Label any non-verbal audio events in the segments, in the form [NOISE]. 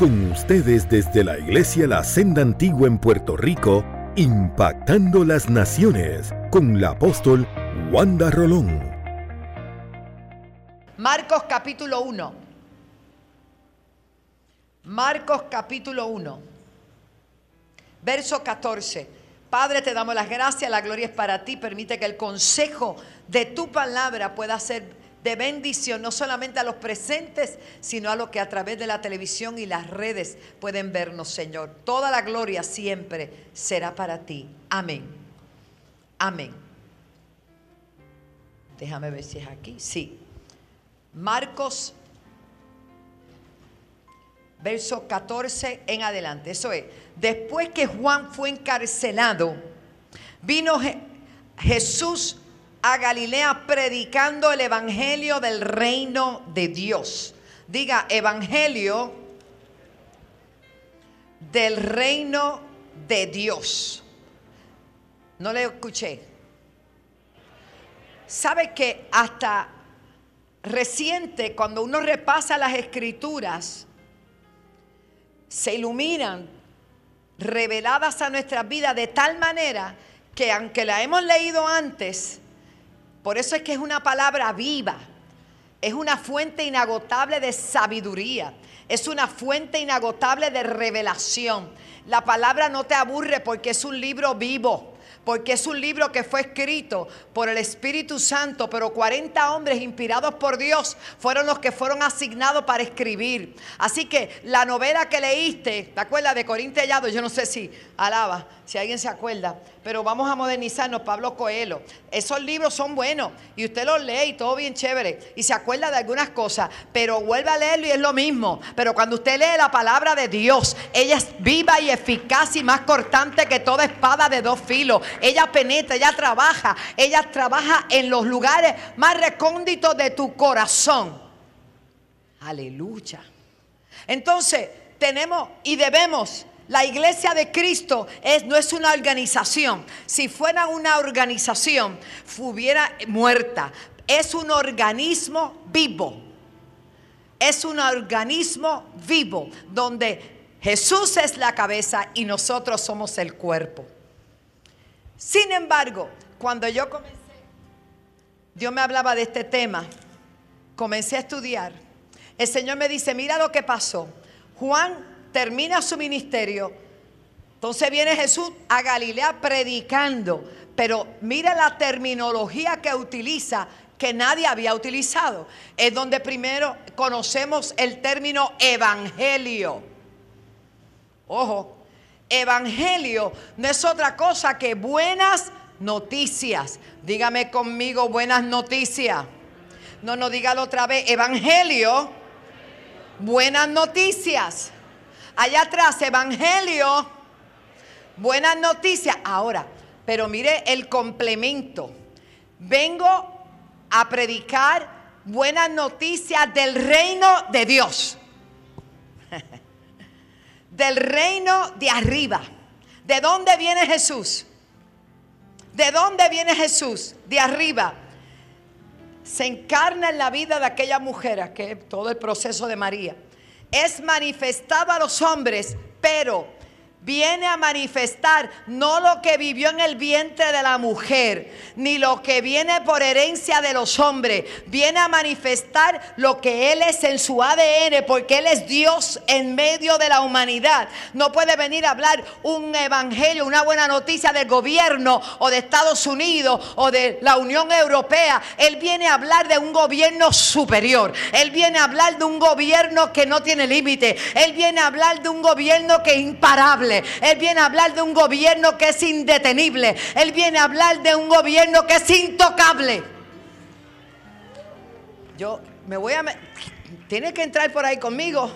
Con ustedes desde la Iglesia La Senda Antigua en Puerto Rico, impactando las naciones con la apóstol Wanda Rolón. Marcos capítulo 1. Marcos capítulo 1. Verso 14. Padre, te damos las gracias, la gloria es para ti. Permite que el consejo de tu palabra pueda ser de bendición, no solamente a los presentes, sino a los que a través de la televisión y las redes pueden vernos, Señor. Toda la gloria siempre será para ti. Amén. Amén. Déjame ver si es aquí. Sí. Marcos, verso 14 en adelante. Eso es, después que Juan fue encarcelado, vino Jesús a Galilea predicando el Evangelio del reino de Dios. Diga, Evangelio del reino de Dios. No le escuché. ¿Sabe que hasta reciente, cuando uno repasa las escrituras, se iluminan, reveladas a nuestras vidas de tal manera que aunque la hemos leído antes, por eso es que es una palabra viva. Es una fuente inagotable de sabiduría. Es una fuente inagotable de revelación. La palabra no te aburre porque es un libro vivo porque es un libro que fue escrito por el Espíritu Santo, pero 40 hombres inspirados por Dios fueron los que fueron asignados para escribir. Así que la novela que leíste, ¿te acuerdas de Corín Tellado? Yo no sé si alaba, si alguien se acuerda, pero vamos a modernizarnos, Pablo Coelho. Esos libros son buenos y usted los lee y todo bien chévere y se acuerda de algunas cosas, pero vuelve a leerlo y es lo mismo. Pero cuando usted lee la palabra de Dios, ella es viva y eficaz y más cortante que toda espada de dos filos. Ella penetra, ella trabaja, ella trabaja en los lugares más recónditos de tu corazón. Aleluya. Entonces, tenemos y debemos la iglesia de Cristo no es una organización. Si fuera una organización, hubiera muerta. Es un organismo vivo. Es un organismo vivo donde Jesús es la cabeza y nosotros somos el cuerpo. Sin embargo, cuando yo comencé, Dios me hablaba de este tema, comencé a estudiar. El Señor me dice, mira lo que pasó. Juan termina su ministerio. Entonces viene Jesús a Galilea predicando, pero mira la terminología que utiliza que nadie había utilizado. Es donde primero conocemos el término evangelio. Ojo, evangelio no es otra cosa que buenas noticias. Dígame conmigo buenas noticias. No, no, dígalo otra vez. Evangelio, buenas noticias. Allá atrás, Evangelio, buenas noticias. Ahora, pero mire el complemento. Vengo a predicar buenas noticias del reino de Dios. [LAUGHS] del reino de arriba. ¿De dónde viene Jesús? ¿De dónde viene Jesús? De arriba. Se encarna en la vida de aquella mujer, que todo el proceso de María es manifestado a los hombres, pero viene a manifestar no lo que vivió en el vientre de la mujer, ni lo que viene por herencia de los hombres, viene a manifestar lo que Él es en su ADN, porque Él es Dios en medio de la humanidad. No puede venir a hablar un evangelio, una buena noticia del gobierno o de Estados Unidos o de la Unión Europea. Él viene a hablar de un gobierno superior. Él viene a hablar de un gobierno que no tiene límite. Él viene a hablar de un gobierno que es imparable. Él viene a hablar de un gobierno que es indetenible. Él viene a hablar de un gobierno que es intocable. Yo me voy a... Tiene que entrar por ahí conmigo.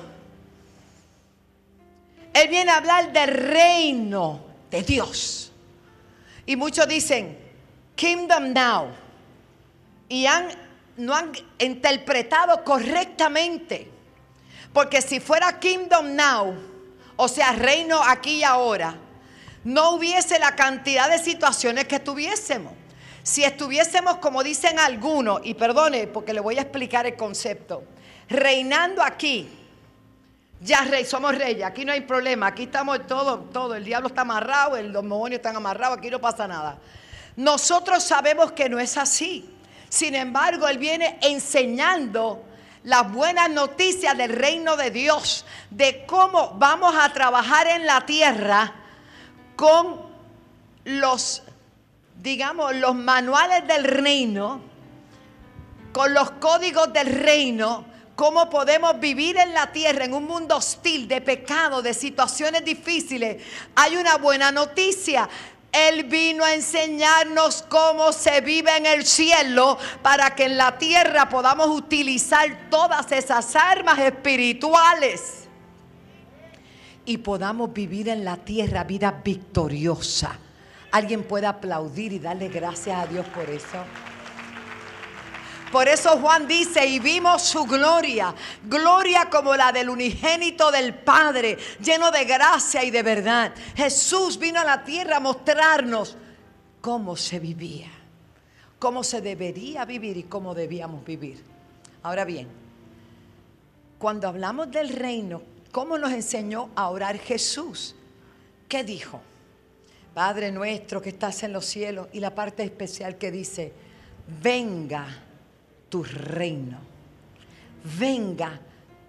Él viene a hablar del reino de Dios. Y muchos dicen, Kingdom Now. Y han, no han interpretado correctamente. Porque si fuera Kingdom Now, o sea, reino aquí y ahora, no hubiese la cantidad de situaciones que tuviésemos. Si estuviésemos, como dicen algunos, y perdone porque le voy a explicar el concepto, reinando aquí, Ya rey, somos reyes, aquí no hay problema, aquí estamos todo, todo, el diablo está amarrado, los demonios están amarrados, aquí no pasa nada. Nosotros sabemos que no es así. Sin embargo, Él viene enseñando las buenas noticias del reino de Dios, de cómo vamos a trabajar en la tierra con los, digamos, los manuales del reino, con los códigos del reino, cómo podemos vivir en la tierra en un mundo hostil de pecado, de situaciones difíciles. Hay una buena noticia. Él vino a enseñarnos cómo se vive en el cielo para que en la tierra podamos utilizar todas esas armas espirituales y podamos vivir en la tierra vida victoriosa. Alguien puede aplaudir y darle gracias a Dios por eso. Por eso Juan dice, y vimos su gloria, gloria como la del unigénito del Padre, lleno de gracia y de verdad. Jesús vino a la tierra a mostrarnos cómo se vivía, cómo se debería vivir y cómo debíamos vivir. Ahora bien, cuando hablamos del reino, ¿cómo nos enseñó a orar Jesús? ¿Qué dijo? Padre nuestro que estás en los cielos y la parte especial que dice, venga tu reino. Venga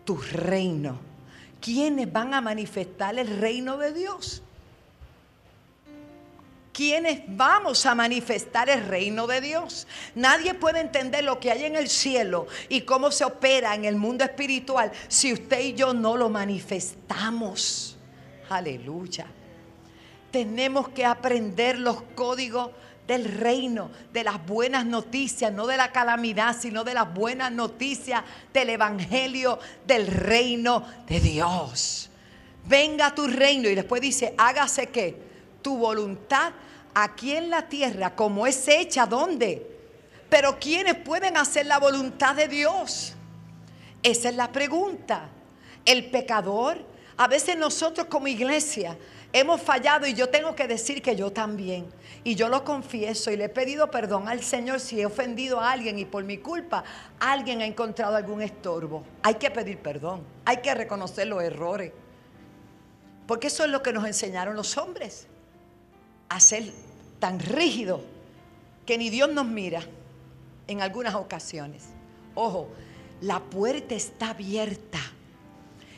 tu reino. ¿Quiénes van a manifestar el reino de Dios? ¿Quiénes vamos a manifestar el reino de Dios? Nadie puede entender lo que hay en el cielo y cómo se opera en el mundo espiritual si usted y yo no lo manifestamos. Aleluya. Tenemos que aprender los códigos del reino, de las buenas noticias, no de la calamidad, sino de las buenas noticias del Evangelio del reino de Dios. Venga tu reino y después dice, hágase que tu voluntad aquí en la tierra como es hecha, ¿dónde? Pero ¿quiénes pueden hacer la voluntad de Dios? Esa es la pregunta. El pecador, a veces nosotros como iglesia hemos fallado y yo tengo que decir que yo también. Y yo lo confieso y le he pedido perdón al Señor si he ofendido a alguien y por mi culpa alguien ha encontrado algún estorbo. Hay que pedir perdón, hay que reconocer los errores. Porque eso es lo que nos enseñaron los hombres. A ser tan rígido que ni Dios nos mira en algunas ocasiones. Ojo, la puerta está abierta.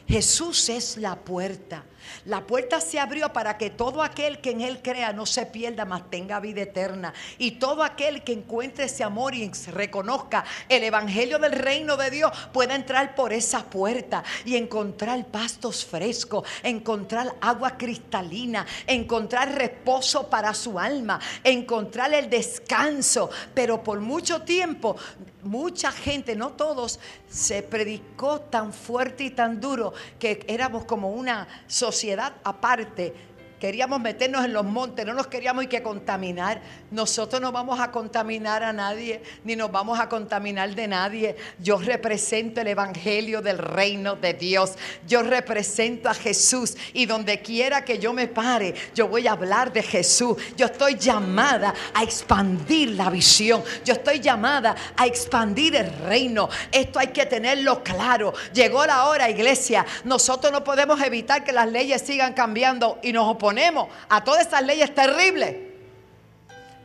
Jesús es la puerta. La puerta se abrió para que todo aquel que en Él crea no se pierda, mas tenga vida eterna. Y todo aquel que encuentre ese amor y reconozca el Evangelio del reino de Dios pueda entrar por esa puerta y encontrar pastos frescos, encontrar agua cristalina, encontrar reposo para su alma, encontrar el descanso. Pero por mucho tiempo mucha gente, no todos, se predicó tan fuerte y tan duro que éramos como una sociedad aparte Queríamos meternos en los montes, no nos queríamos y que contaminar. Nosotros no vamos a contaminar a nadie, ni nos vamos a contaminar de nadie. Yo represento el Evangelio del reino de Dios. Yo represento a Jesús y donde quiera que yo me pare, yo voy a hablar de Jesús. Yo estoy llamada a expandir la visión. Yo estoy llamada a expandir el reino. Esto hay que tenerlo claro. Llegó la hora, iglesia. Nosotros no podemos evitar que las leyes sigan cambiando y nos oponemos ponemos a todas estas leyes terribles.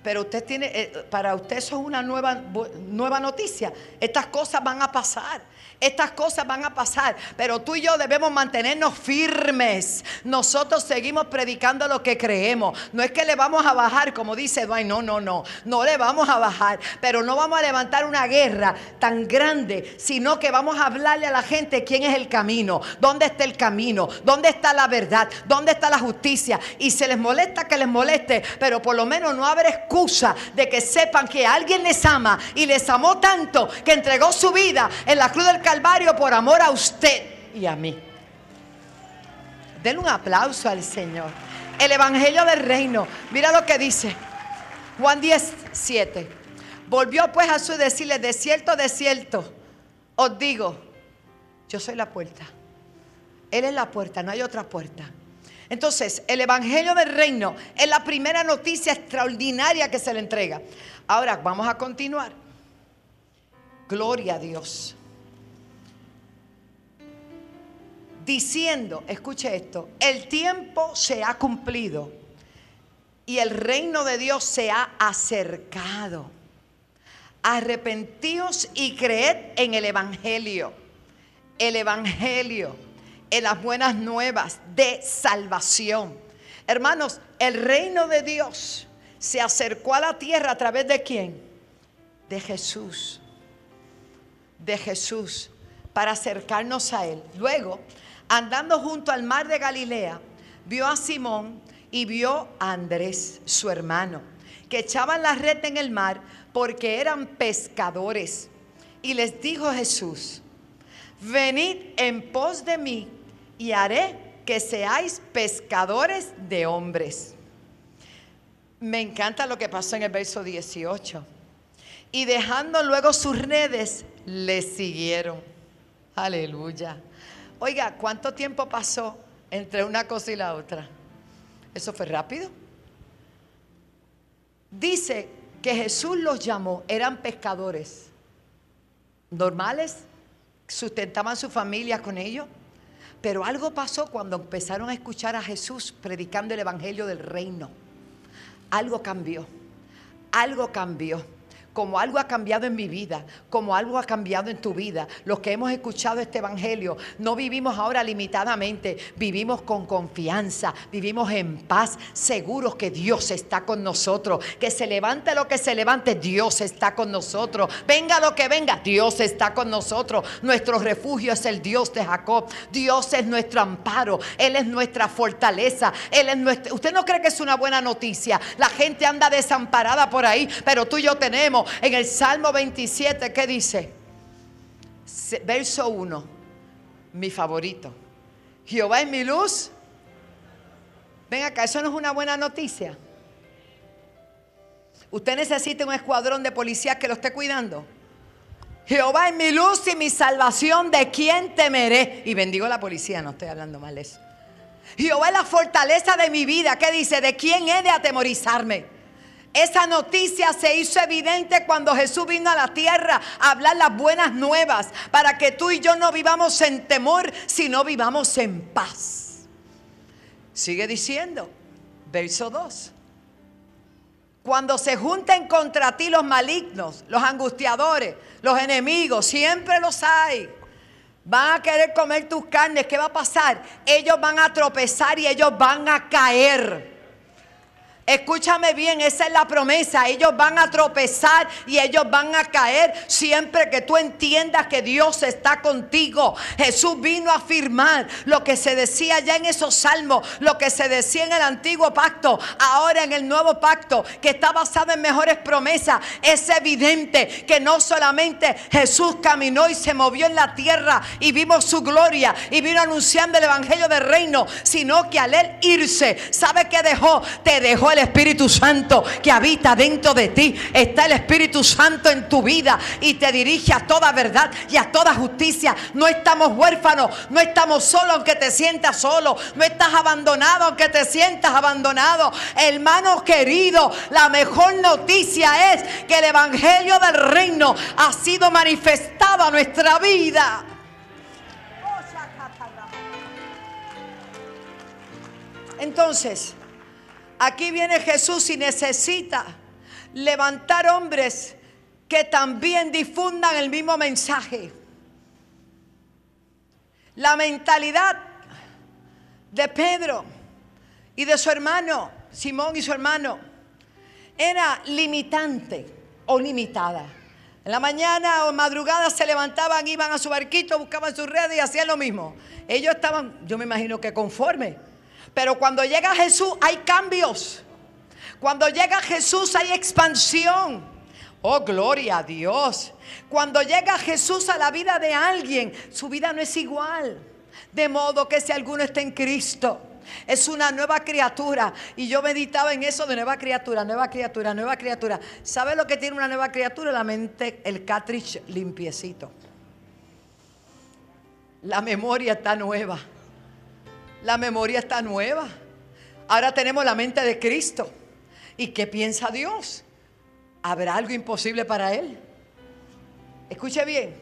Pero usted tiene, eh, para usted eso es una nueva, nueva noticia. Estas cosas van a pasar. Estas cosas van a pasar, pero tú y yo debemos mantenernos firmes. Nosotros seguimos predicando lo que creemos. No es que le vamos a bajar, como dice Dwight, no, no, no. No le vamos a bajar, pero no vamos a levantar una guerra tan grande, sino que vamos a hablarle a la gente quién es el camino, dónde está el camino, dónde está la verdad, dónde está la justicia. Y se les molesta que les moleste, pero por lo menos no habrá excusa de que sepan que alguien les ama y les amó tanto que entregó su vida en la cruz del Calvario por amor a usted y a mí. Denle un aplauso al Señor. El Evangelio del Reino. Mira lo que dice. Juan 10, 7. Volvió pues a su decirle, de cierto, de cierto, os digo, yo soy la puerta. Él es la puerta, no hay otra puerta. Entonces, el Evangelio del Reino es la primera noticia extraordinaria que se le entrega. Ahora, vamos a continuar. Gloria a Dios. Diciendo, escuche esto, el tiempo se ha cumplido y el reino de Dios se ha acercado. Arrepentíos y creed en el Evangelio. El Evangelio, en las buenas nuevas de salvación. Hermanos, el reino de Dios se acercó a la tierra a través de quién? De Jesús. De Jesús. Para acercarnos a Él. Luego, andando junto al mar de Galilea, vio a Simón y vio a Andrés, su hermano, que echaban la red en el mar porque eran pescadores. Y les dijo Jesús, venid en pos de mí y haré que seáis pescadores de hombres. Me encanta lo que pasó en el verso 18. Y dejando luego sus redes, le siguieron. Aleluya. Oiga, ¿cuánto tiempo pasó entre una cosa y la otra? Eso fue rápido. Dice que Jesús los llamó, eran pescadores normales, sustentaban su familia con ellos, pero algo pasó cuando empezaron a escuchar a Jesús predicando el Evangelio del reino. Algo cambió, algo cambió como algo ha cambiado en mi vida, como algo ha cambiado en tu vida. Los que hemos escuchado este Evangelio, no vivimos ahora limitadamente, vivimos con confianza, vivimos en paz, seguros que Dios está con nosotros, que se levante lo que se levante, Dios está con nosotros, venga lo que venga, Dios está con nosotros. Nuestro refugio es el Dios de Jacob, Dios es nuestro amparo, Él es nuestra fortaleza, Él es nuestro... Usted no cree que es una buena noticia, la gente anda desamparada por ahí, pero tú y yo tenemos en el Salmo 27, ¿qué dice? Verso 1, mi favorito. Jehová es mi luz. Ven acá, eso no es una buena noticia. Usted necesita un escuadrón de policías que lo esté cuidando. Jehová es mi luz y mi salvación, ¿de quién temeré? Y bendigo a la policía, no estoy hablando mal eso. Jehová es la fortaleza de mi vida. ¿Qué dice? ¿De quién he de atemorizarme? Esa noticia se hizo evidente cuando Jesús vino a la tierra a hablar las buenas nuevas para que tú y yo no vivamos en temor, sino vivamos en paz. Sigue diciendo, verso 2. Cuando se junten contra ti los malignos, los angustiadores, los enemigos, siempre los hay. Van a querer comer tus carnes. ¿Qué va a pasar? Ellos van a tropezar y ellos van a caer. Escúchame bien, esa es la promesa. Ellos van a tropezar y ellos van a caer siempre que tú entiendas que Dios está contigo. Jesús vino a afirmar lo que se decía ya en esos salmos, lo que se decía en el antiguo pacto, ahora en el nuevo pacto, que está basado en mejores promesas. Es evidente que no solamente Jesús caminó y se movió en la tierra y vimos su gloria y vino anunciando el evangelio del reino, sino que al él irse, ¿sabe qué dejó? Te dejó el Espíritu Santo que habita dentro de ti. Está el Espíritu Santo en tu vida y te dirige a toda verdad y a toda justicia. No estamos huérfanos, no estamos solos aunque te sientas solo. No estás abandonado aunque te sientas abandonado. Hermano querido, la mejor noticia es que el Evangelio del Reino ha sido manifestado a nuestra vida. Entonces, Aquí viene Jesús y necesita levantar hombres que también difundan el mismo mensaje. La mentalidad de Pedro y de su hermano, Simón y su hermano, era limitante o limitada. En la mañana o madrugada se levantaban, iban a su barquito, buscaban sus redes y hacían lo mismo. Ellos estaban, yo me imagino que conformes pero cuando llega Jesús hay cambios. Cuando llega Jesús hay expansión. Oh, gloria a Dios. Cuando llega Jesús a la vida de alguien, su vida no es igual. De modo que si alguno está en Cristo, es una nueva criatura. Y yo meditaba en eso de nueva criatura, nueva criatura, nueva criatura. ¿Sabe lo que tiene una nueva criatura? La mente, el cartridge limpiecito. La memoria está nueva. La memoria está nueva. Ahora tenemos la mente de Cristo. ¿Y qué piensa Dios? ¿Habrá algo imposible para Él? Escuche bien.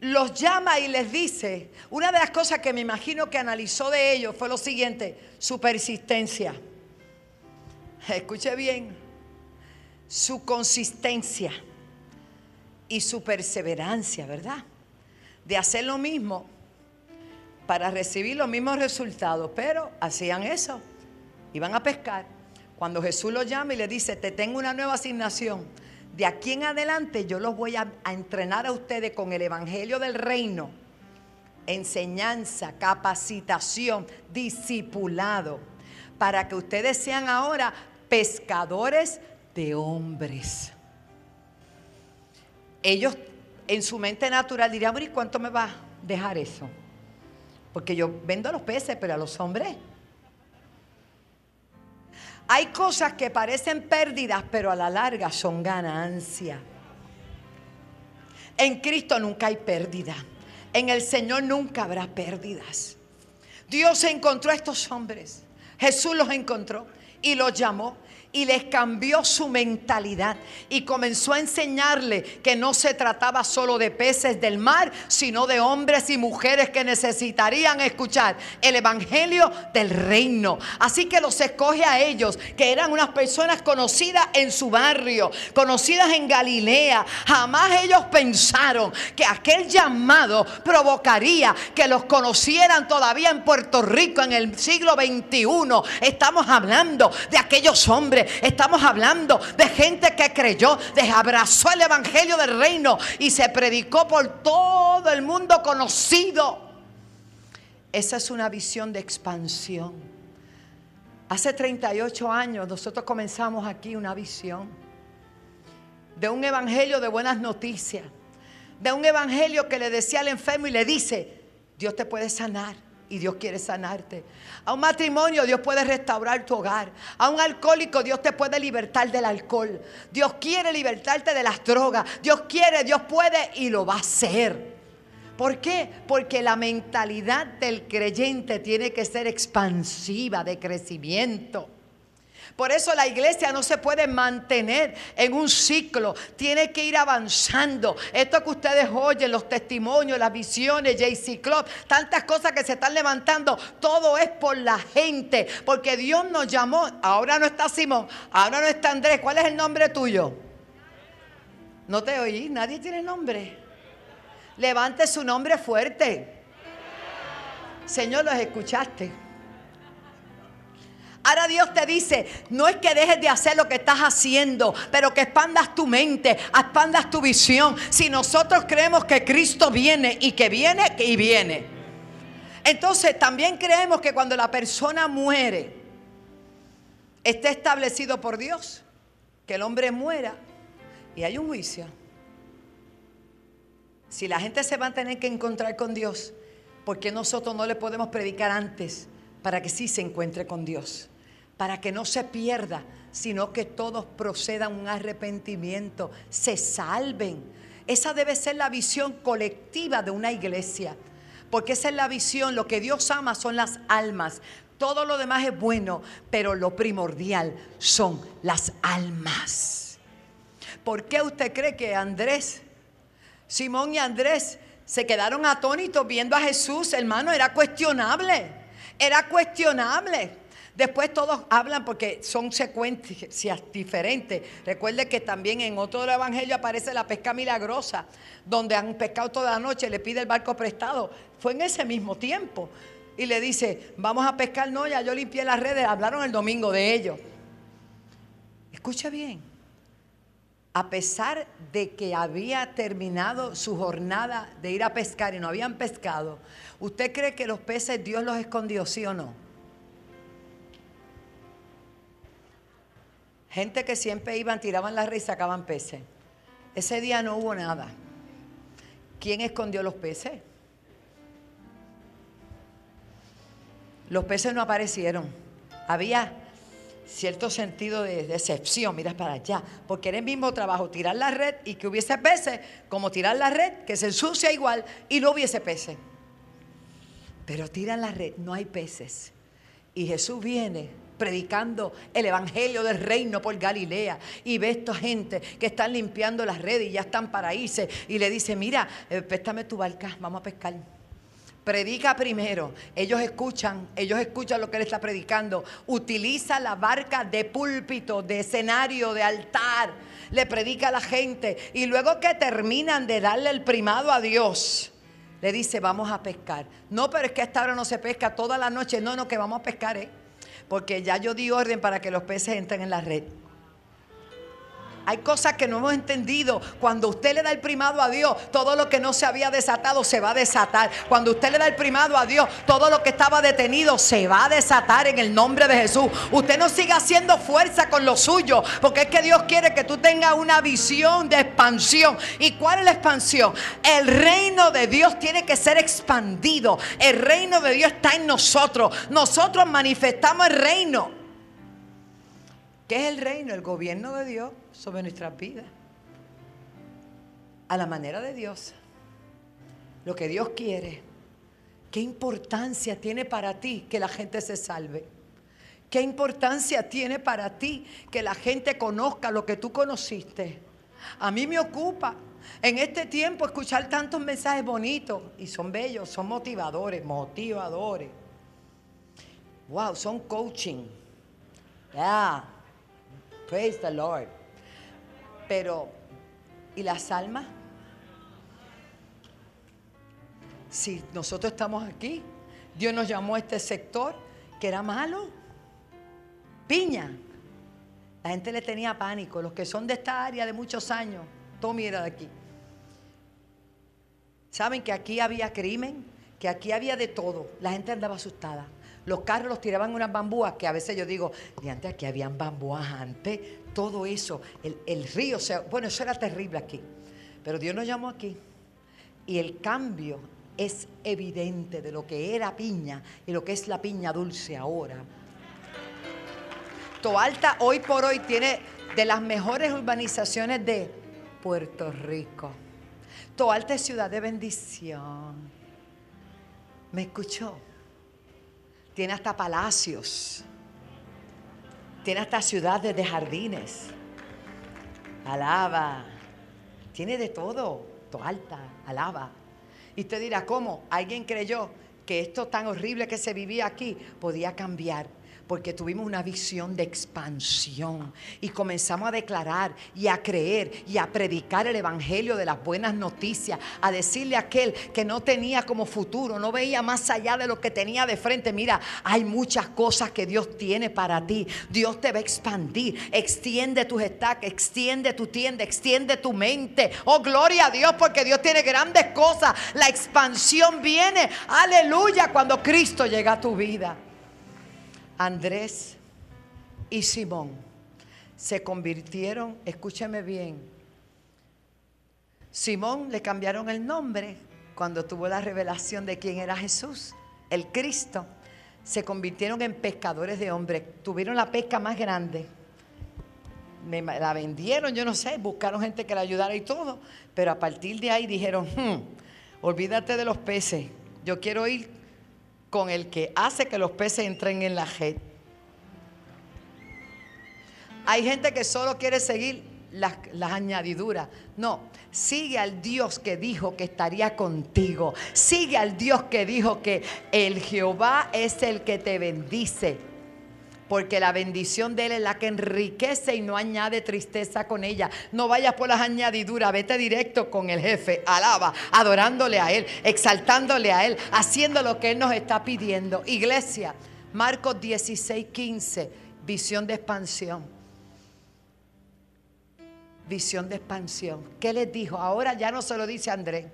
los llama y les dice, una de las cosas que me imagino que analizó de ellos fue lo siguiente, su persistencia. Escuche bien, su consistencia y su perseverancia, ¿verdad? De hacer lo mismo para recibir los mismos resultados, pero hacían eso, iban a pescar. Cuando Jesús los llama y le dice, te tengo una nueva asignación, de aquí en adelante yo los voy a, entrenar a ustedes con el Evangelio del Reino, enseñanza, capacitación, discipulado, para que ustedes sean ahora pescadores de hombres. Ellos en su mente natural dirían, ¿y cuánto me va a dejar eso? Porque yo vendo a los peces, pero a los hombres. Hay cosas que parecen pérdidas, pero a la larga son ganancia. En Cristo nunca hay pérdida. En el Señor nunca habrá pérdidas. Dios encontró a estos hombres. Jesús los encontró y los llamó y les cambió su mentalidad y comenzó a enseñarle que no se trataba solo de peces del mar, sino de hombres y mujeres que necesitarían escuchar el evangelio del reino. Así que los escoge a ellos, que eran unas personas conocidas en su barrio, conocidas en Galilea. Jamás ellos pensaron que aquel llamado provocaría que los conocieran todavía en Puerto Rico en el siglo XXI. Estamos hablando de aquellos hombres Estamos hablando de gente que creyó, abrazó el evangelio del reino y se predicó por todo el mundo conocido. Esa es una visión de expansión. Hace 38 años nosotros comenzamos aquí una visión de un evangelio de buenas noticias, de un evangelio que le decía al enfermo y le dice, Dios te puede sanar y Dios quiere sanarte. A un matrimonio Dios puede restaurar tu hogar. A un alcohólico Dios te puede libertar del alcohol. Dios quiere libertarte de las drogas. Dios quiere, Dios puede y lo va a hacer. ¿Por qué? Porque la mentalidad del creyente tiene que ser expansiva de crecimiento. Por eso la iglesia no se puede mantener en un ciclo, tiene que ir avanzando. Esto que ustedes oyen, los testimonios, las visiones, JC Club, tantas cosas que se están levantando, todo es por la gente, porque Dios nos llamó. Ahora no está Simón, ahora no está Andrés. ¿Cuál es el nombre tuyo? No te oí, nadie tiene nombre. Levante su nombre fuerte. Señor, los escuchaste. Ahora Dios te dice, no es que dejes de hacer lo que estás haciendo, pero que expandas tu mente, expandas tu visión. Si nosotros creemos que Cristo viene y que viene y viene. Entonces también creemos que cuando la persona muere, esté establecido por Dios, que el hombre muera y hay un juicio. Si la gente se va a tener que encontrar con Dios, ¿por qué nosotros no le podemos predicar antes para que sí se encuentre con Dios? Para que no se pierda, sino que todos procedan un arrepentimiento, se salven. Esa debe ser la visión colectiva de una iglesia, porque esa es la visión, lo que Dios ama son las almas. Todo lo demás es bueno, pero lo primordial son las almas. ¿Por qué usted cree que Andrés, Simón y Andrés se quedaron atónitos viendo a Jesús? Hermano, era cuestionable, era cuestionable. Después todos hablan porque son secuencias diferentes. Recuerde que también en otro evangelio aparece la pesca milagrosa, donde han pescado toda la noche, le pide el barco prestado. Fue en ese mismo tiempo. Y le dice, vamos a pescar, no, ya yo limpié las redes, hablaron el domingo de ello. Escucha bien, a pesar de que había terminado su jornada de ir a pescar y no habían pescado, ¿usted cree que los peces Dios los escondió, sí o no? Gente que siempre iban, tiraban la red y sacaban peces. Ese día no hubo nada. ¿Quién escondió los peces? Los peces no aparecieron. Había cierto sentido de decepción, miras para allá, porque era el mismo trabajo tirar la red y que hubiese peces, como tirar la red, que se ensucia igual y no hubiese peces. Pero tiran la red, no hay peces. Y Jesús viene predicando el evangelio del reino por Galilea y ve esta gente que están limpiando las redes y ya están para irse y le dice, mira, eh, préstame tu barca, vamos a pescar. Predica primero, ellos escuchan, ellos escuchan lo que él está predicando. Utiliza la barca de púlpito, de escenario, de altar. Le predica a la gente y luego que terminan de darle el primado a Dios, le dice, vamos a pescar. No, pero es que a esta hora no se pesca toda la noche. No, no, que vamos a pescar, ¿eh? Porque ya yo di orden para que los peces entren en la red. Hay cosas que no hemos entendido. Cuando usted le da el primado a Dios, todo lo que no se había desatado se va a desatar. Cuando usted le da el primado a Dios, todo lo que estaba detenido se va a desatar en el nombre de Jesús. Usted no siga haciendo fuerza con lo suyo, porque es que Dios quiere que tú tengas una visión de expansión. ¿Y cuál es la expansión? El reino de Dios tiene que ser expandido. El reino de Dios está en nosotros. Nosotros manifestamos el reino. ¿Qué es el reino? El gobierno de Dios sobre nuestras vidas. A la manera de Dios. Lo que Dios quiere. ¿Qué importancia tiene para ti que la gente se salve? ¿Qué importancia tiene para ti que la gente conozca lo que tú conociste? A mí me ocupa en este tiempo escuchar tantos mensajes bonitos y son bellos, son motivadores, motivadores. Wow, son coaching. Yeah. Praise the Lord. Pero, ¿y las almas? Si nosotros estamos aquí, Dios nos llamó a este sector que era malo. Piña. La gente le tenía pánico. Los que son de esta área de muchos años, todo mira de aquí. Saben que aquí había crimen, que aquí había de todo. La gente andaba asustada. Los carros los tiraban unas bambúas, que a veces yo digo, de antes aquí habían bambúas antes, todo eso, el, río, sea, bueno, eso era terrible aquí. Pero Dios nos llamó aquí. Y el cambio es evidente de lo que era piña y lo que es la piña dulce ahora. Toalta hoy por hoy tiene de las mejores urbanizaciones de Puerto Rico. Toalta es ciudad de bendición. ¿Me escuchó? Tiene hasta palacios, tiene hasta ciudades de jardines. Alaba, tiene de todo, alta, alaba. Y usted dirá, ¿cómo? Alguien creyó que esto tan horrible que se vivía aquí podía cambiar porque tuvimos una visión de expansión y comenzamos a declarar y a creer y a predicar el Evangelio de las buenas noticias, a decirle a aquel que no tenía como futuro, no veía más allá de lo que tenía de frente, mira, hay muchas cosas que Dios tiene para ti, Dios te va a expandir, extiende tus estacas, extiende tu tienda, extiende tu mente, oh gloria a Dios porque Dios tiene grandes cosas, la expansión viene, aleluya, cuando Cristo llega a tu vida. Andrés y Simón se convirtieron, escúcheme bien, Simón le cambiaron el nombre cuando tuvo la revelación de quién era Jesús, el Cristo. Se convirtieron en pescadores de hombres, tuvieron la pesca más grande. Me, la vendieron, yo no sé, buscaron gente que la ayudara y todo, pero a partir de ahí dijeron, hmm, olvídate de los peces, yo quiero ir con el que hace que los peces entren en la red. Hay gente que solo quiere seguir las, añadiduras. No, sigue al Dios que dijo que estaría contigo. Sigue al Dios que dijo que el Jehová es el que te bendice porque la bendición de Él es la que enriquece y no añade tristeza con ella. No vayas por las añadiduras, vete directo con el jefe, alaba, adorándole a Él, exaltándole a Él, haciendo lo que Él nos está pidiendo. Iglesia, Marcos 16, 15, visión de expansión. Visión de expansión. ¿Qué les dijo? Ahora ya no se lo dice Andrés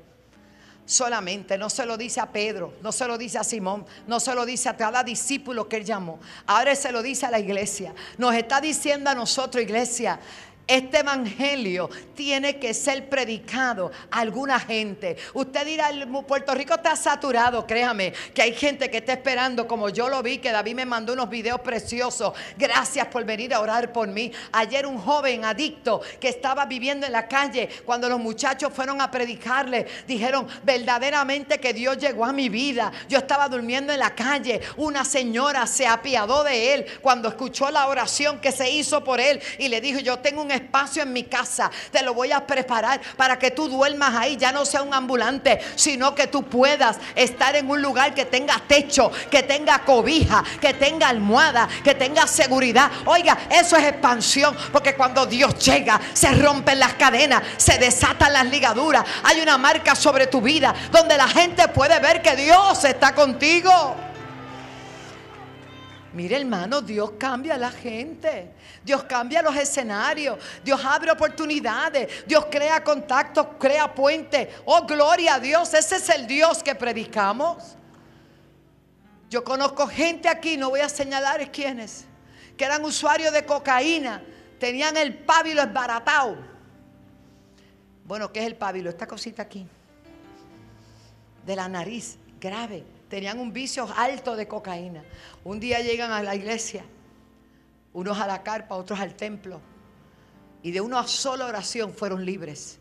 solamente, no se lo dice a Pedro, no se lo dice a Simón, no se lo dice a cada discípulo que él llamó, ahora se lo dice a la iglesia. Nos está diciendo a nosotros, iglesia, Este evangelio tiene que ser predicado a alguna gente. Usted dirá, Puerto Rico está saturado, créame, que hay gente que está esperando, como yo lo vi, que David me mandó unos videos preciosos. Gracias por venir a orar por mí. Ayer un joven adicto que estaba viviendo en la calle, cuando los muchachos fueron a predicarle, dijeron verdaderamente que Dios llegó a mi vida. Yo estaba durmiendo en la calle. Una señora se apiadó de él cuando escuchó la oración que se hizo por él y le dijo, yo tengo un espacio en mi casa, te lo voy a preparar para que tú duermas ahí, ya no sea un ambulante, sino que tú puedas estar en un lugar que tenga techo, que tenga cobija, que tenga almohada, que tenga seguridad. Oiga, eso es expansión, porque cuando Dios llega, se rompen las cadenas, se desatan las ligaduras, hay una marca sobre tu vida donde la gente puede ver que Dios está contigo. Mire hermano, Dios cambia a la gente. Dios cambia los escenarios. Dios abre oportunidades. Dios crea contactos, crea puentes. Oh, gloria a Dios. Ese es el Dios que predicamos. Yo conozco gente aquí, no voy a señalar quiénes, que eran usuarios de cocaína. Tenían el pábilo esbaratado. Bueno, ¿qué es el pábilo? Esta cosita aquí. De la nariz, grave tenían un vicio alto de cocaína. Un día llegan a la iglesia, unos a la carpa, otros al templo, y de una sola oración fueron libres.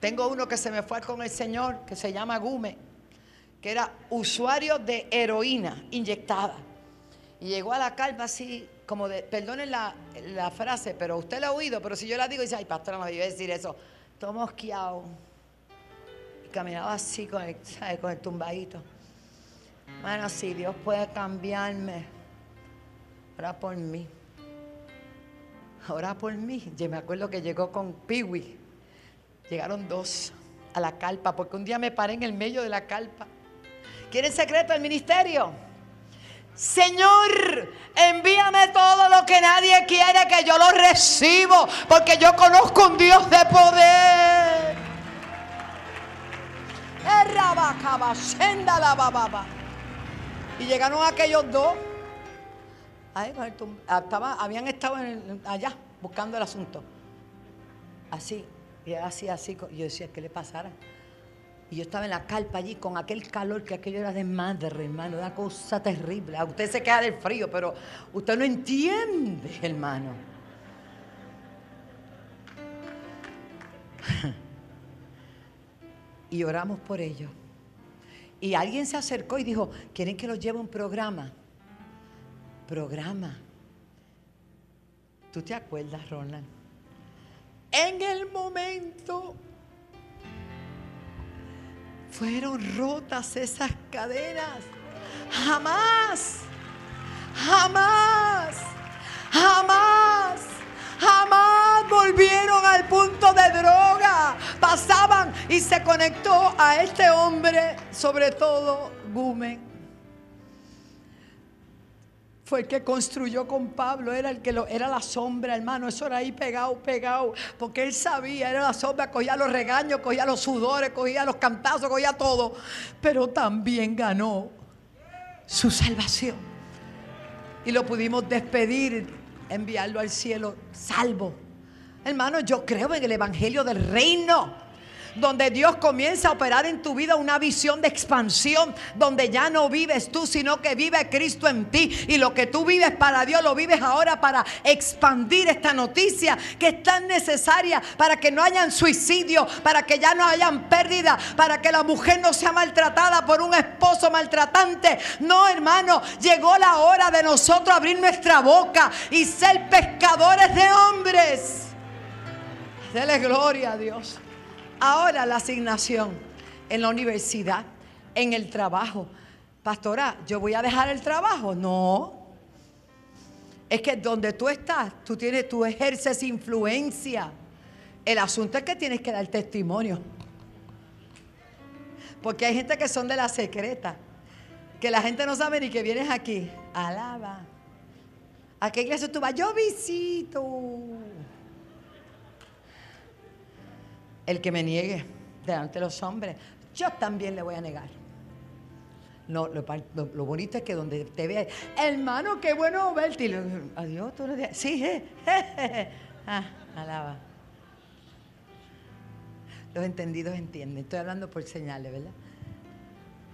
Tengo uno que se me fue con el Señor, que se llama Gume, que era usuario de heroína inyectada. Y llegó a la carpa así, como de, perdonen la, frase, pero usted la ha oído, pero si yo la digo, dice, ay, pastora, no me iba a decir eso. Tomo esquiado. Y caminaba así con el, con el tumbadito. Bueno, si Dios puede cambiarme, ora por mí. Ora por mí. Yo me acuerdo que llegó con Piwi. Llegaron dos a la calpa, porque un día me paré en el medio de la calpa. ¿Quieren secreto del ministerio? Señor, envíame todo lo que nadie quiere, que yo lo recibo, porque yo conozco un Dios de poder. bababa. Y llegaron aquellos dos. Habían estado allá buscando el asunto. Así, y así, así. Yo decía, ¿qué le pasara? Y yo estaba en la carpa allí con aquel calor que aquello era de madre, hermano, una cosa terrible. A usted se queda del frío, pero usted no entiende, hermano. [LAUGHS] y oramos por ellos. Y alguien se acercó y dijo, ¿quieren que los lleve un programa? Programa. ¿Tú te acuerdas, Roland? En el momento fueron rotas esas cadenas. Jamás, jamás, jamás, jamás volvieron al punto de droga. Pasaban y se conectó a este hombre, sobre todo Gumen. Fue el que construyó con Pablo, era el que lo, era la sombra, hermano. Eso era ahí pegado, pegado. Porque él sabía, era la sombra, cogía los regaños, cogía los sudores, cogía los cantazos, cogía todo. Pero también ganó su salvación. Y lo pudimos despedir, enviarlo al cielo salvo. Hermano, yo creo en el Evangelio del Reino donde Dios comienza a operar en tu vida una visión de expansión, donde ya no vives tú, sino que vive Cristo en ti. Y lo que tú vives para Dios, lo vives ahora para expandir esta noticia que es tan necesaria para que no hayan suicidio, para que ya no hayan pérdida, para que la mujer no sea maltratada por un esposo maltratante. No, hermano, llegó la hora de nosotros abrir nuestra boca y ser pescadores de hombres. Dele gloria a Dios. Ahora la asignación en la universidad, en el trabajo. Pastora, ¿yo voy a dejar el trabajo? No. Es que donde tú estás, tú tienes, tú ejerces influencia. El asunto es que tienes que dar testimonio. Porque hay gente que son de la secreta. Que la gente no sabe ni que vienes aquí. Alaba. ¿A qué iglesia tú vas? Yo visito. El que me niegue delante de los hombres, yo también le voy a negar. No, lo, bonito es que donde te vea, hermano, qué bueno verte. Adiós, todos los días. Sí, eh, ah, Alaba. Los entendidos entienden. Estoy hablando por señales, ¿verdad?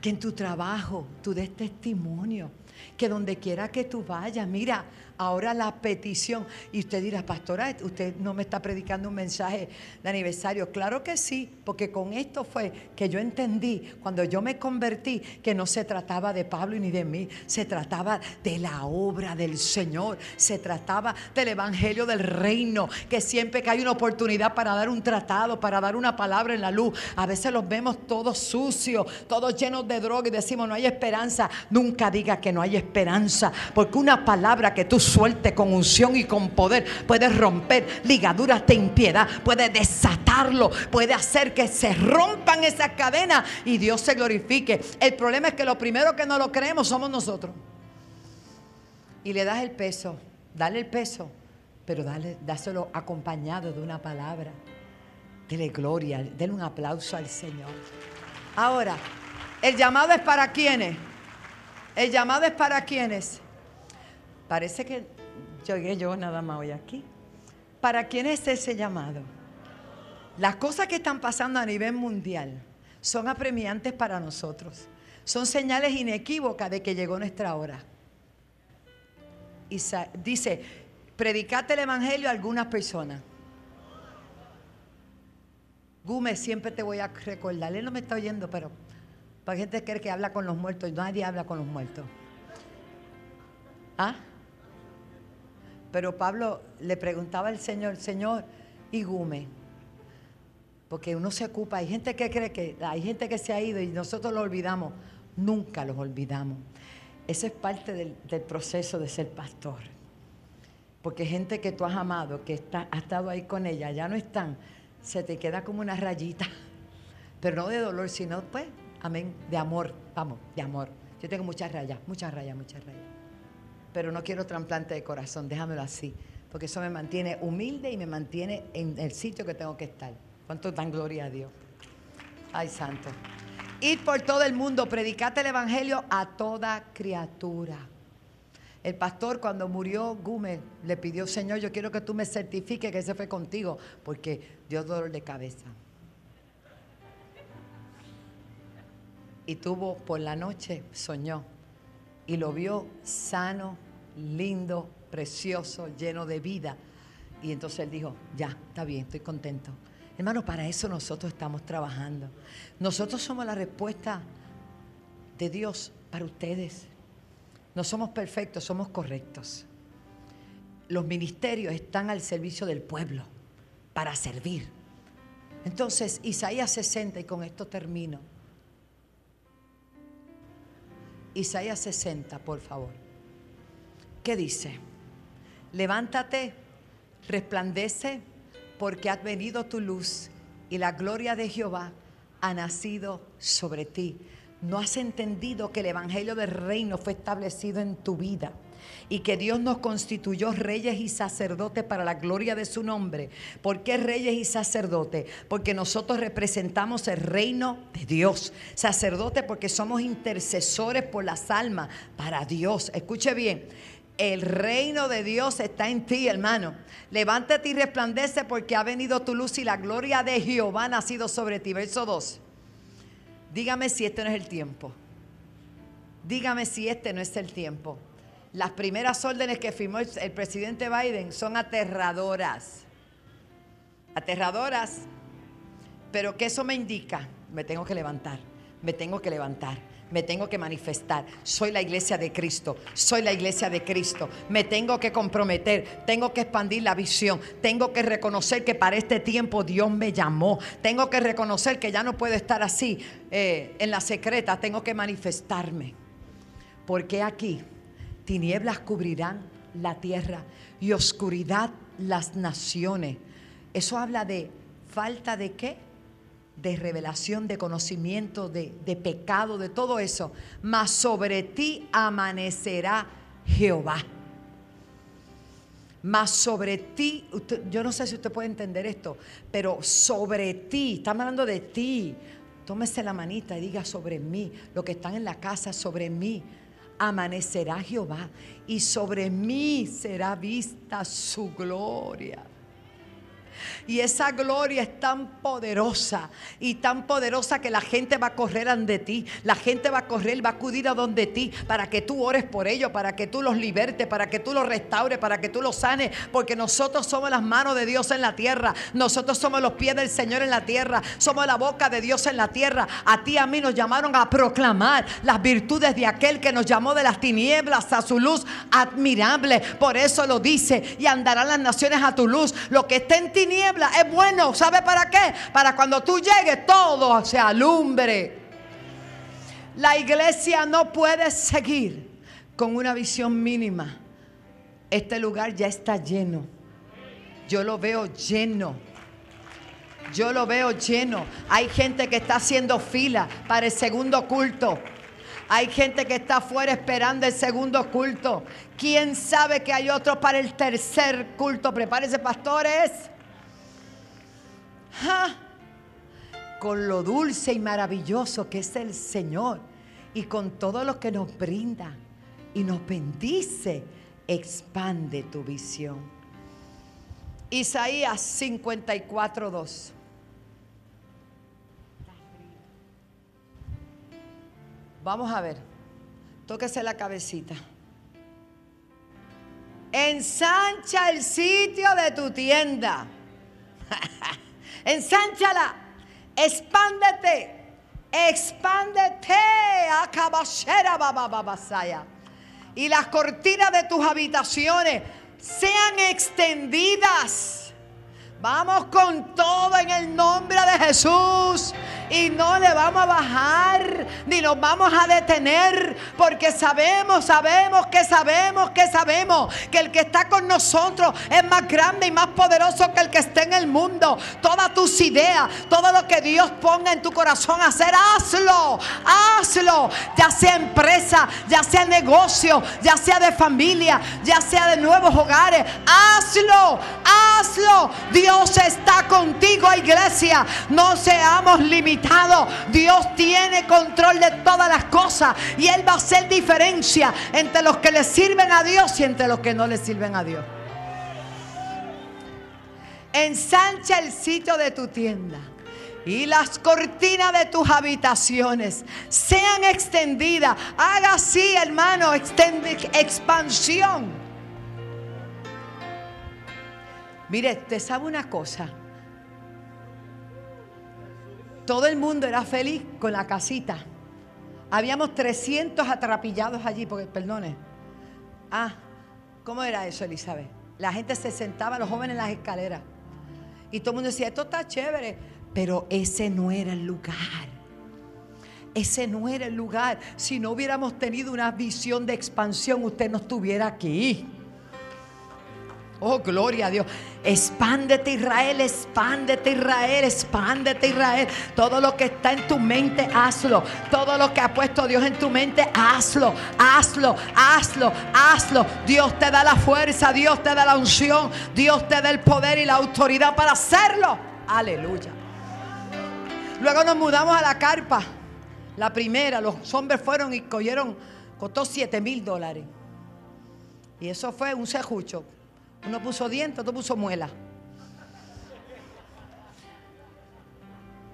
Que en tu trabajo tú des testimonio. Que donde quiera que tú vayas, mira, ahora la petición. Y usted dirá, pastora, usted no me está predicando un mensaje de aniversario. Claro que sí, porque con esto fue que yo entendí cuando yo me convertí que no se trataba de Pablo ni de mí, se trataba de la obra del Señor, se trataba del evangelio del reino, que siempre que hay una oportunidad para dar un tratado, para dar una palabra en la luz, a veces los vemos todos sucios, todos llenos de droga y decimos no hay esperanza. Nunca diga que no hay esperanza, porque una palabra que tú suelte con unción y con poder. Puede romper ligaduras de impiedad, puede desatarlo, puede hacer que se rompan esas cadenas y Dios se glorifique. El problema es que lo primero que no lo creemos somos nosotros. Y le das el peso, dale el peso, pero dale, dáselo acompañado de una palabra. Dele gloria, dele un aplauso al Señor. Ahora, el llamado es para quienes. El llamado es para quienes. Parece que llegué yo nada más hoy aquí. ¿Para quién es ese llamado? Las cosas que están pasando a nivel mundial son apremiantes para nosotros. Son señales inequívocas de que llegó nuestra hora. Y dice, predicate el evangelio a algunas personas. Gume, siempre te voy a recordar. Él no me está oyendo, pero para gente que cree que habla con los muertos y nadie habla con los muertos. ¿Ah? Pero Pablo le preguntaba al Señor, Señor, y Gume, porque uno se ocupa, hay gente que cree que, hay gente que se ha ido y nosotros lo olvidamos, nunca los olvidamos. Eso es parte del, proceso de ser pastor. Porque gente que tú has amado, que está, ha estado ahí con ella, ya no están, se te queda como una rayita, [LAUGHS] pero no de dolor, sino pues, amén, de amor, vamos, de amor. Yo tengo muchas rayas, muchas rayas, muchas rayas pero no quiero trasplante de corazón, déjamelo así, porque eso me mantiene humilde y me mantiene en el sitio que tengo que estar. ¿Cuánto dan gloria a Dios? Ay, santo. Ir por todo el mundo, predicate el Evangelio a toda criatura. El pastor cuando murió Gume le pidió, Señor, yo quiero que tú me certifiques que ese fue contigo, porque dio dolor de cabeza. Y tuvo por la noche, soñó y lo vio sano, lindo, precioso, lleno de vida. Y entonces él dijo, ya, está bien, estoy contento. Hermano, para eso nosotros estamos trabajando. Nosotros somos la respuesta de Dios para ustedes. No somos perfectos, somos correctos. Los ministerios están al servicio del pueblo para servir. Entonces, Isaías 60, y con esto termino. Isaías 60, por favor. ¿Qué dice? Levántate, resplandece, porque ha venido tu luz y la gloria de Jehová ha nacido sobre ti. No has entendido que el Evangelio del Reino fue establecido en tu vida y que Dios nos constituyó reyes y sacerdotes para la gloria de su nombre. ¿Por qué reyes y sacerdotes? Porque nosotros representamos el reino de Dios. Sacerdotes porque somos intercesores por las almas para Dios. Escuche bien. El reino de Dios está en ti, hermano. Levántate y resplandece porque ha venido tu luz y la gloria de Jehová ha nacido sobre ti. Verso 2. Dígame si este no es el tiempo. Dígame si este no es el tiempo. Las primeras órdenes que firmó el, presidente Biden son aterradoras. Aterradoras. Pero ¿qué eso me indica? Me tengo que levantar, me tengo que levantar, me tengo que manifestar. Soy la iglesia de Cristo, soy la iglesia de Cristo. Me tengo que comprometer, tengo que expandir la visión, tengo que reconocer que para este tiempo Dios me llamó. Tengo que reconocer que ya no puedo estar así eh, en la secreta, tengo que manifestarme. Porque aquí tinieblas cubrirán la tierra y oscuridad las naciones. Eso habla de falta de qué? De revelación, de conocimiento, de, pecado, de todo eso. Mas sobre ti amanecerá Jehová. Mas sobre ti, yo no sé si usted puede entender esto, pero sobre ti, estamos hablando de ti. Tómese la manita y diga sobre mí, lo que están en la casa, sobre mí amanecerá Jehová y sobre mí será vista su gloria. Y esa gloria es tan poderosa y tan poderosa que la gente va a correr ante ti. La gente va a correr, va a acudir a donde ti para que tú ores por ellos, para que tú los libertes, para que tú los restaures, para que tú los sanes. Porque nosotros somos las manos de Dios en la tierra. Nosotros somos los pies del Señor en la tierra. Somos la boca de Dios en la tierra. A ti a mí nos llamaron a proclamar las virtudes de aquel que nos llamó de las tinieblas a su luz admirable. Por eso lo dice. Y andarán las naciones a tu luz. Lo que está en tiniebla es bueno. ¿Sabe para qué? Para cuando tú llegues todo se alumbre. La iglesia no puede seguir con una visión mínima. Este lugar ya está lleno. Yo lo veo lleno. Yo lo veo lleno. Hay gente que está haciendo fila para el segundo culto. Hay gente que está afuera esperando el segundo culto. ¿Quién sabe que hay otro para el tercer culto? Prepárense, pastores. Con lo dulce y maravilloso que es el Señor y con todo lo que nos brinda y nos bendice, expande tu visión. Isaías 54, 2. Vamos a ver. Tóquese la cabecita. Ensancha el sitio de tu tienda. [LAUGHS] Ensánchala. Expándete. Expándete. Y las cortinas de tus habitaciones sean extendidas. Vamos con todo en el nombre de Jesús y no le vamos a bajar ni nos vamos a detener porque sabemos, sabemos que sabemos que sabemos que el que está con nosotros es más grande y más poderoso que el que esté en el mundo. Todas tus ideas, todo lo que Dios ponga en tu corazón a hacer, hazlo, hazlo, ya sea empresa, ya sea negocio, ya sea de familia, ya sea de nuevos hogares, hazlo, hazlo. Dios está contigo, iglesia. No seamos limitados Dios tiene control de todas las cosas y Él va a hacer diferencia entre los que le sirven a Dios y entre los que no le sirven a Dios. Ensancha el sitio de tu tienda y las cortinas de tus habitaciones sean extendidas. Haga así, hermano, expansión. Mire, te sabe una cosa. Todo el mundo era feliz con la casita. Habíamos 300 atrapillados allí, porque, perdone. Ah, ¿cómo era eso, Elizabeth? La gente se sentaba, los jóvenes en las escaleras. Y todo el mundo decía, esto está chévere. Pero ese no era el lugar. Ese no era el lugar. Si no hubiéramos tenido una visión de expansión, usted no estuviera aquí. Oh, gloria a Dios. Expándete Israel, expándete Israel, expándete Israel. Todo lo que está en tu mente, hazlo. Todo lo que ha puesto Dios en tu mente, hazlo, hazlo, hazlo, hazlo. Dios te da la fuerza, Dios te da la unción, Dios te da el poder y la autoridad para hacerlo. Aleluya. Luego nos mudamos a la carpa. La primera, los hombres fueron y cogieron, costó 7 mil dólares. Y eso fue un sejucho. Uno puso diente, otro puso muela.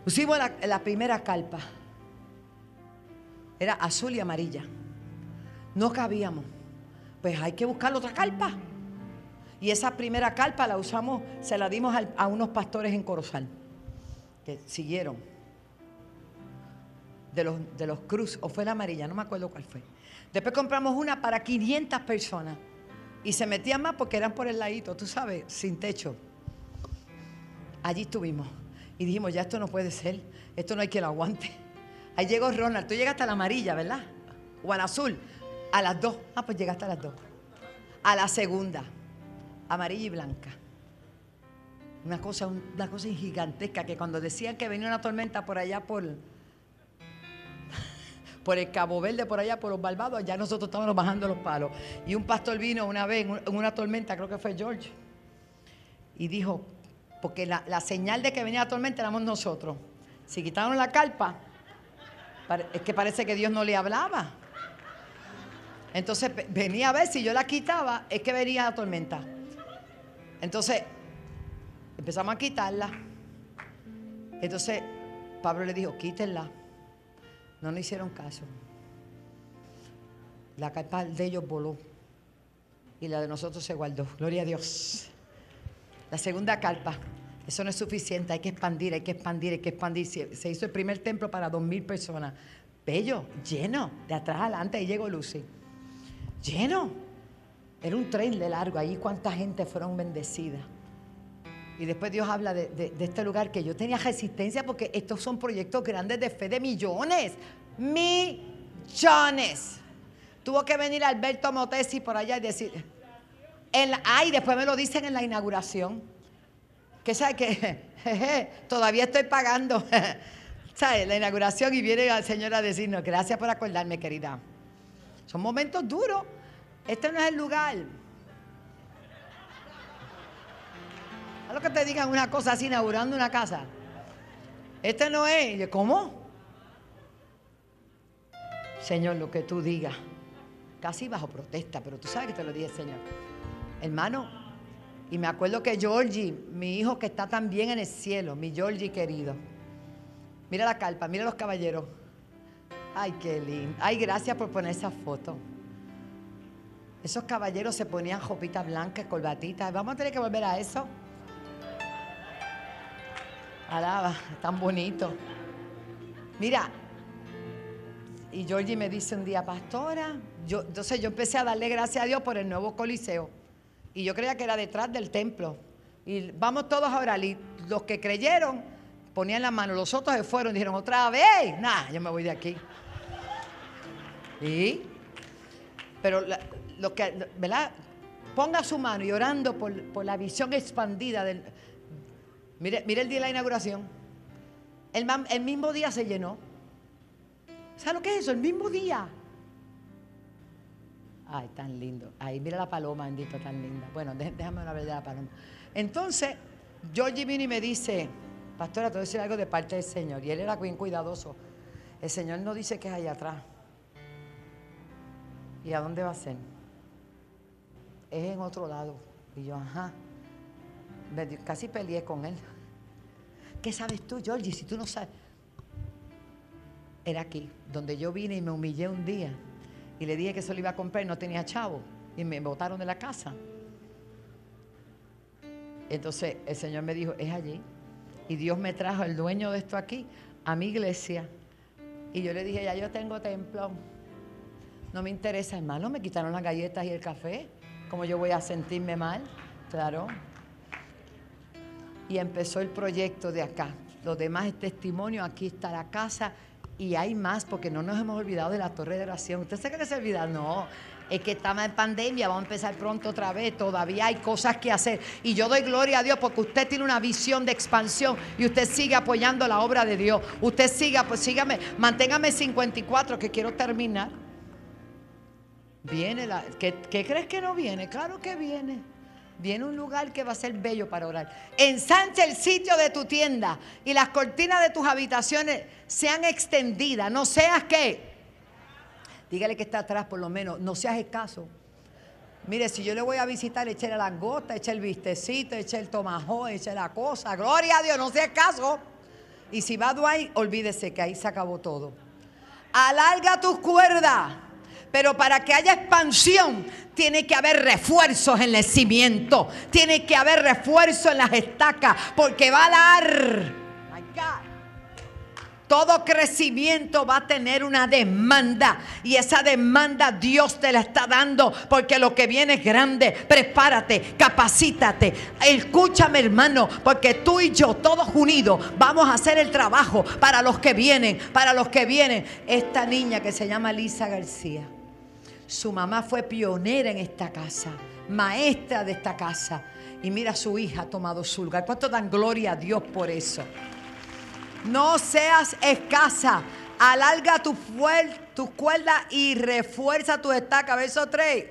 Pusimos la, primera calpa. Era azul y amarilla. No cabíamos. Pues hay que buscar otra calpa. Y esa primera calpa la usamos, se la dimos a, unos pastores en Corozal, que siguieron. De los, de los cruz, o fue la amarilla, no me acuerdo cuál fue. Después compramos una para 500 personas. Y se metían más porque eran por el ladito, tú sabes, sin techo. Allí estuvimos. Y dijimos, ya esto no puede ser. Esto no hay quien lo aguante. Ahí llegó Ronald. Tú llegaste a la amarilla, ¿verdad? O a la azul. A las dos. Ah, pues llegaste a las dos. A la segunda. Amarilla y blanca. Una cosa, una cosa gigantesca que cuando decían que venía una tormenta por allá por, por el Cabo Verde, por allá, por los Barbados, ya nosotros estábamos bajando los palos. Y un pastor vino una vez en una tormenta, creo que fue George, y dijo, porque la, señal de que venía la tormenta éramos nosotros. Si quitaron la carpa, es que parece que Dios no le hablaba. Entonces venía a ver si yo la quitaba, es que venía la tormenta. Entonces Empezamos a quitarla. Entonces Pablo le dijo, quítenla. No le hicieron caso. La carpa de ellos voló y la de nosotros se guardó. Gloria a Dios. La segunda carpa. Eso no es suficiente, hay que expandir, hay que expandir, hay que expandir. Se hizo el primer templo para dos mil personas. Bello, lleno, de atrás adelante, ahí llegó Lucy. Lleno. Era un tren de largo, ahí cuánta gente fueron bendecidas. Y después Dios habla de, este lugar que yo tenía resistencia porque estos son proyectos grandes de fe de millones. Millones. Tuvo que venir Alberto Motesi por allá y decir, ay, después me lo dicen en la inauguración, que sabe que [LAUGHS] todavía estoy pagando, [LAUGHS] ¿sabe? La inauguración y viene la señora a decirnos, gracias por acordarme, querida. Son momentos duros. Este no es el lugar. A lo que te digan una cosa así inaugurando una casa. Este no es. ¿Cómo? Señor, lo que tú digas casi bajo protesta, pero tú sabes que te lo dije, Señor. Hermano, y me acuerdo que Georgie, mi hijo que está también en el cielo, mi Georgie querido, mira la carpa, mira los caballeros. Ay, qué lindo. Ay, gracias por poner esa foto. Esos caballeros se ponían jopitas blancas, corbatitas. Vamos a tener que volver a eso. Alaba, tan bonito. Mira, y Georgie me dice un día, pastora, yo, entonces yo empecé a darle gracias a Dios por el nuevo coliseo. Y yo creía que era detrás del templo. Y vamos todos a orar. Y los que creyeron ponían la mano. Los otros se fueron. Dijeron, otra vez. Nah, yo me voy de aquí. Y, pero lo que, ¿verdad? Ponga su mano y orando por, la visión expandida del. Mire, mire el día de la inauguración. El, el mismo día se llenó. ¿Sabe lo que es eso? El mismo día. Ay, tan lindo. Ahí, mira la paloma, bendito, tan linda. Bueno, déjame hablar de la paloma. Entonces, Georgie vino me dice, pastora, te voy a decir algo de parte del Señor. Y él era bien cuidadoso. El Señor no dice que es allá atrás. ¿Y a dónde va a ser? Es en otro lado. Y yo, ajá. Casi peleé con él. ¿Qué sabes tú, Georgie, si tú no sabes? Era aquí, donde yo vine y me humillé un día y le dije que se lo iba a comprar y no tenía chavo. Y me botaron de la casa. Entonces el Señor me dijo, es allí. Y Dios me trajo el dueño de esto aquí, a mi iglesia. Y yo le dije, ya yo tengo templo. No me interesa, hermano, me quitaron las galletas y el café. ¿Cómo yo voy a sentirme mal? Claro. Y empezó el proyecto de acá. Lo demás es testimonio. Aquí está la casa y hay más porque no nos hemos olvidado de la torre de oración. ¿Usted se cree que se olvida? No, es que estamos en pandemia, vamos a empezar pronto otra vez, todavía hay cosas que hacer. Y yo doy gloria a Dios porque usted tiene una visión de expansión y usted sigue apoyando la obra de Dios. Usted siga, pues sígame, manténgame 54 que quiero terminar. Viene la, ¿qué, ¿qué crees que no viene? Claro que viene. Viene un lugar que va a ser bello para orar. Ensancha el sitio de tu tienda y las cortinas de tus habitaciones sean extendidas. No seas que. Dígale que está atrás por lo menos. No seas escaso. Mire, si yo le voy a visitar, eche la langosta, eche el vistecito, eche el tomahawk, eche la cosa. Gloria a Dios, no sea escaso. Y si va a Duay, olvídese que ahí se acabó todo. Alarga tus cuerdas. Pero para que haya expansión, tiene que haber refuerzos en el cimiento. Tiene que haber refuerzo en las estacas. Porque va a dar. Todo crecimiento va a tener una demanda y esa demanda Dios te la está dando porque lo que viene es grande. Prepárate, capacítate. Escúchame hermano, porque tú y yo todos unidos vamos a hacer el trabajo para los que vienen, para los que vienen. Esta niña que se llama Lisa García su mamá fue pionera en esta casa, maestra de esta casa. Y mira, su hija ha tomado su lugar. ¿Cuánto dan gloria a Dios por eso? No seas escasa. Alarga tu, tu cuerda y refuerza tu estaca. Verso 3.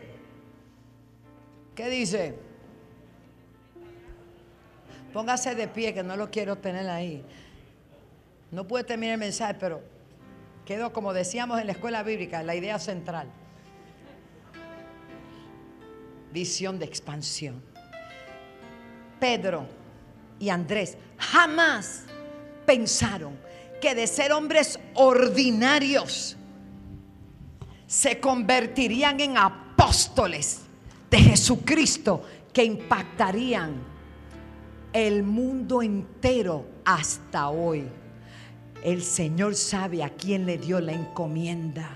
¿Qué dice? Póngase de pie, que no lo quiero tener ahí. No puede terminar el mensaje, pero quedó como decíamos en la escuela bíblica, la idea central de expansión. Pedro, y Andrés jamás pensaron que de ser hombres ordinarios se convertirían en apóstoles de Jesucristo que impactarían el mundo entero hasta hoy. El Señor sabe a quién le dio la encomienda.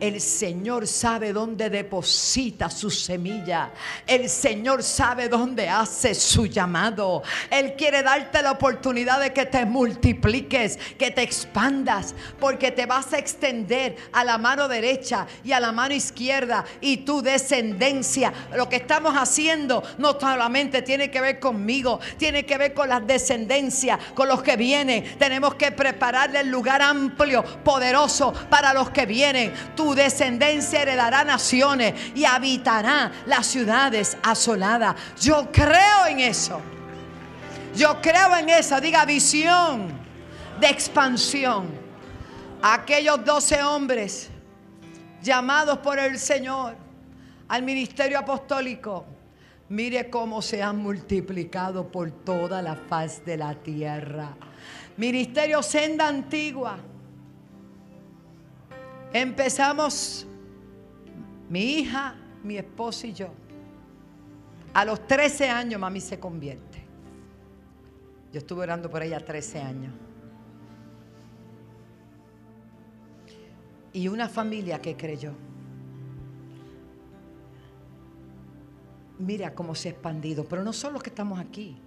El Señor sabe dónde deposita su semilla. El Señor sabe dónde hace su llamado. Él quiere darte la oportunidad de que te multipliques, que te expandas, porque te vas a extender a la mano derecha y a la mano izquierda y tu descendencia. Lo que estamos haciendo no solamente tiene que ver conmigo, tiene que ver con las descendencias, con los que vienen. Tenemos que prepararle el lugar amplio, poderoso para los que vienen tu descendencia heredará naciones y habitará las ciudades asoladas. Yo creo en eso. Yo creo en eso. Diga visión de expansión. Aquellos doce hombres llamados por el Señor al ministerio apostólico. Mire cómo se han multiplicado por toda la faz de la tierra. Ministerio Senda Antigua Empezamos mi hija, mi esposo y yo. A los 13 años mami se convierte. Yo estuve orando por ella 13 años. Y una familia que creyó. Mira cómo se ha expandido. Pero no solo los que estamos aquí.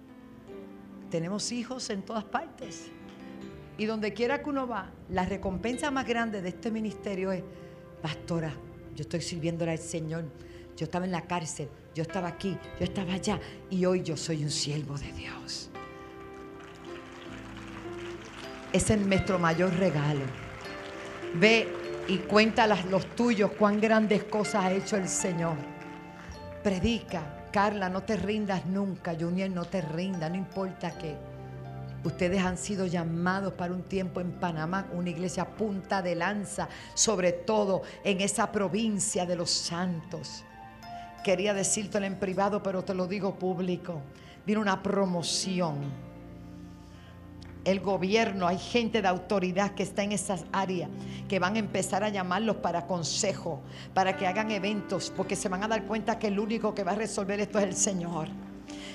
Tenemos hijos en todas partes. Y donde quiera que uno va, la recompensa más grande de este ministerio es, pastora, yo estoy sirviéndole al Señor. Yo estaba en la cárcel, yo estaba aquí, yo estaba allá y hoy yo soy un siervo de Dios. Ese es nuestro mayor regalo. Ve y cuenta los tuyos cuán grandes cosas ha hecho el Señor. Predica, Carla, no te rindas nunca, Junior, no te rinda, no importa qué. Ustedes han sido llamados para un tiempo en Panamá, una iglesia punta de lanza, sobre todo en esa provincia de los santos. Quería decírtelo en privado, pero te lo digo público. Viene una promoción. El gobierno, hay gente de autoridad que está en esas áreas, que van a empezar a llamarlos para consejo, para que hagan eventos, porque se van a dar cuenta que el único que va a resolver esto es el Señor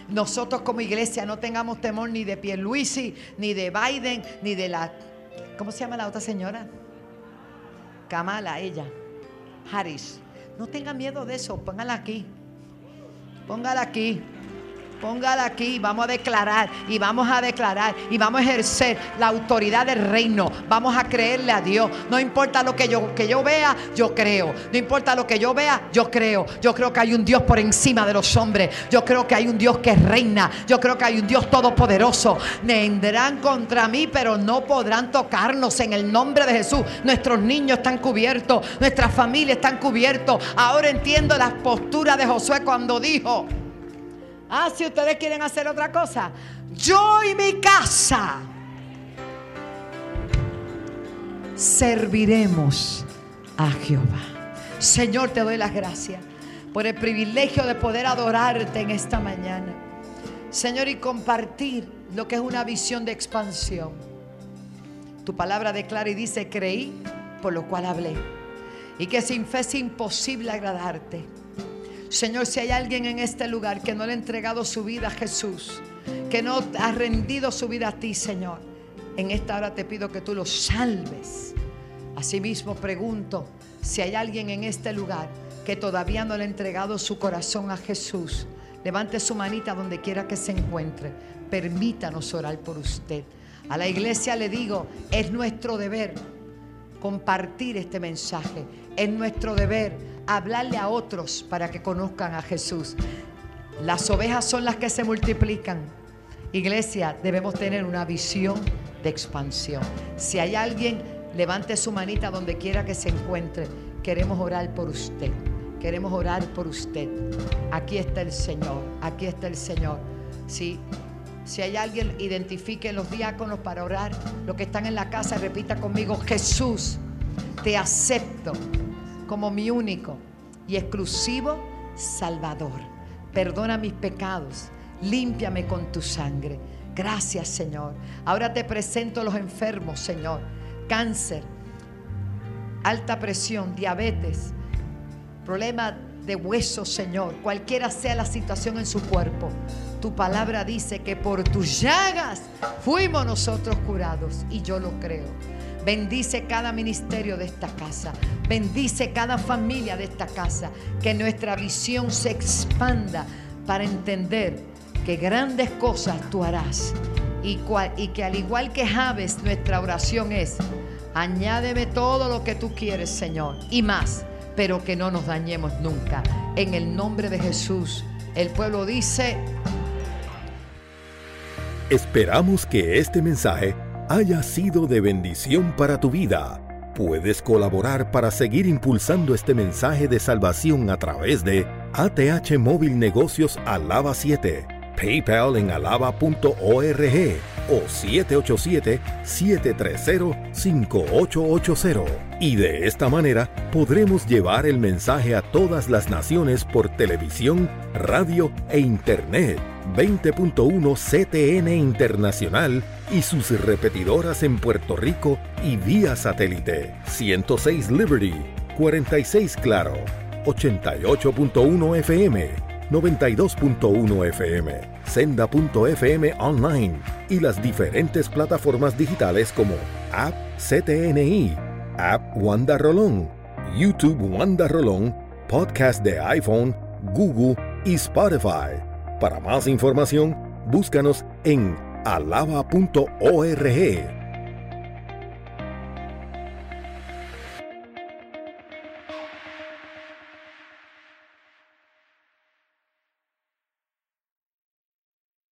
nosotros como iglesia no tengamos temor ni de Pierluisi, ni de Biden, ni de la... ¿Cómo se llama la otra señora? Kamala, ella. Harris. No tenga miedo de eso, póngala aquí. Póngala aquí. Póngala aquí, vamos a declarar y vamos a declarar y vamos a ejercer la autoridad del reino. Vamos a creerle a Dios. No importa lo que yo, que yo vea, yo creo. No importa lo que yo vea, yo creo. Yo creo que hay un Dios por encima de los hombres. Yo creo que hay un Dios que reina. Yo creo que hay un Dios todopoderoso. Vendrán contra mí, pero no podrán tocarnos en el nombre de Jesús. Nuestros niños están cubiertos, nuestras familias están cubiertos. Ahora entiendo las posturas de Josué cuando dijo, Ah, si ustedes quieren hacer otra cosa, yo y mi casa serviremos a Jehová. Señor, te doy las gracias por el privilegio de poder adorarte en esta mañana. Señor, y compartir lo que es una visión de expansión. Tu palabra declara y dice, creí, por lo cual hablé. Y que sin fe es imposible agradarte. Señor, si hay alguien en este lugar que no le ha entregado su vida a Jesús, que no ha rendido su vida a ti, Señor, en esta hora te pido que tú lo salves. Asimismo pregunto si hay alguien en este lugar que todavía no le ha entregado su corazón a Jesús. Levante su manita donde quiera que se encuentre. Permítanos orar por usted. A la iglesia le digo, es nuestro deber compartir este mensaje. Es nuestro deber hablarle a otros para que conozcan a Jesús. Las ovejas son las que se multiplican. Iglesia, debemos tener una visión de expansión. Si hay alguien, levante su manita donde quiera que se encuentre. Queremos orar por usted. Queremos orar por usted. Aquí está el Señor. Aquí está el Señor. Si hay alguien, identifique los diáconos para orar. Los que están en la casa, repita conmigo, Jesús, te acepto como mi único y exclusivo Salvador. Perdona mis pecados, límpiame con tu sangre. Gracias, Señor. Ahora te presento a los enfermos, Señor. Cáncer, alta presión, diabetes, problema de huesos, Señor. Cualquiera sea la situación en su cuerpo. Tu palabra dice que por tus llagas fuimos nosotros curados. Y yo lo creo. Bendice cada ministerio de esta casa. Bendice cada familia de esta casa. Que nuestra visión se expanda para entender que grandes cosas tú harás. Y, y que al igual que Javes, nuestra oración es, añádeme todo lo que tú quieres, Señor. Y más, pero que no nos dañemos nunca. En el nombre de Jesús, el pueblo dice... Esperamos que este mensaje haya sido de bendición para tu vida. Puedes colaborar para seguir impulsando este mensaje de salvación a través de ATH Móvil Negocios Alaba 7, PayPal en alaba.org o 787-730-5880. Y de esta manera podremos llevar el mensaje a todas las naciones por televisión, radio e internet 20.1 CTN Internacional y sus repetidoras en Puerto Rico y vía satélite 106 Liberty, 46 Claro, 88.1 FM, 92.1 FM, senda.fm online y las diferentes plataformas digitales como App CTNI, App Wanda Rolón, YouTube Wanda Rolón, Podcast de iPhone, Google y Spotify. Para más información, búscanos en alaba.org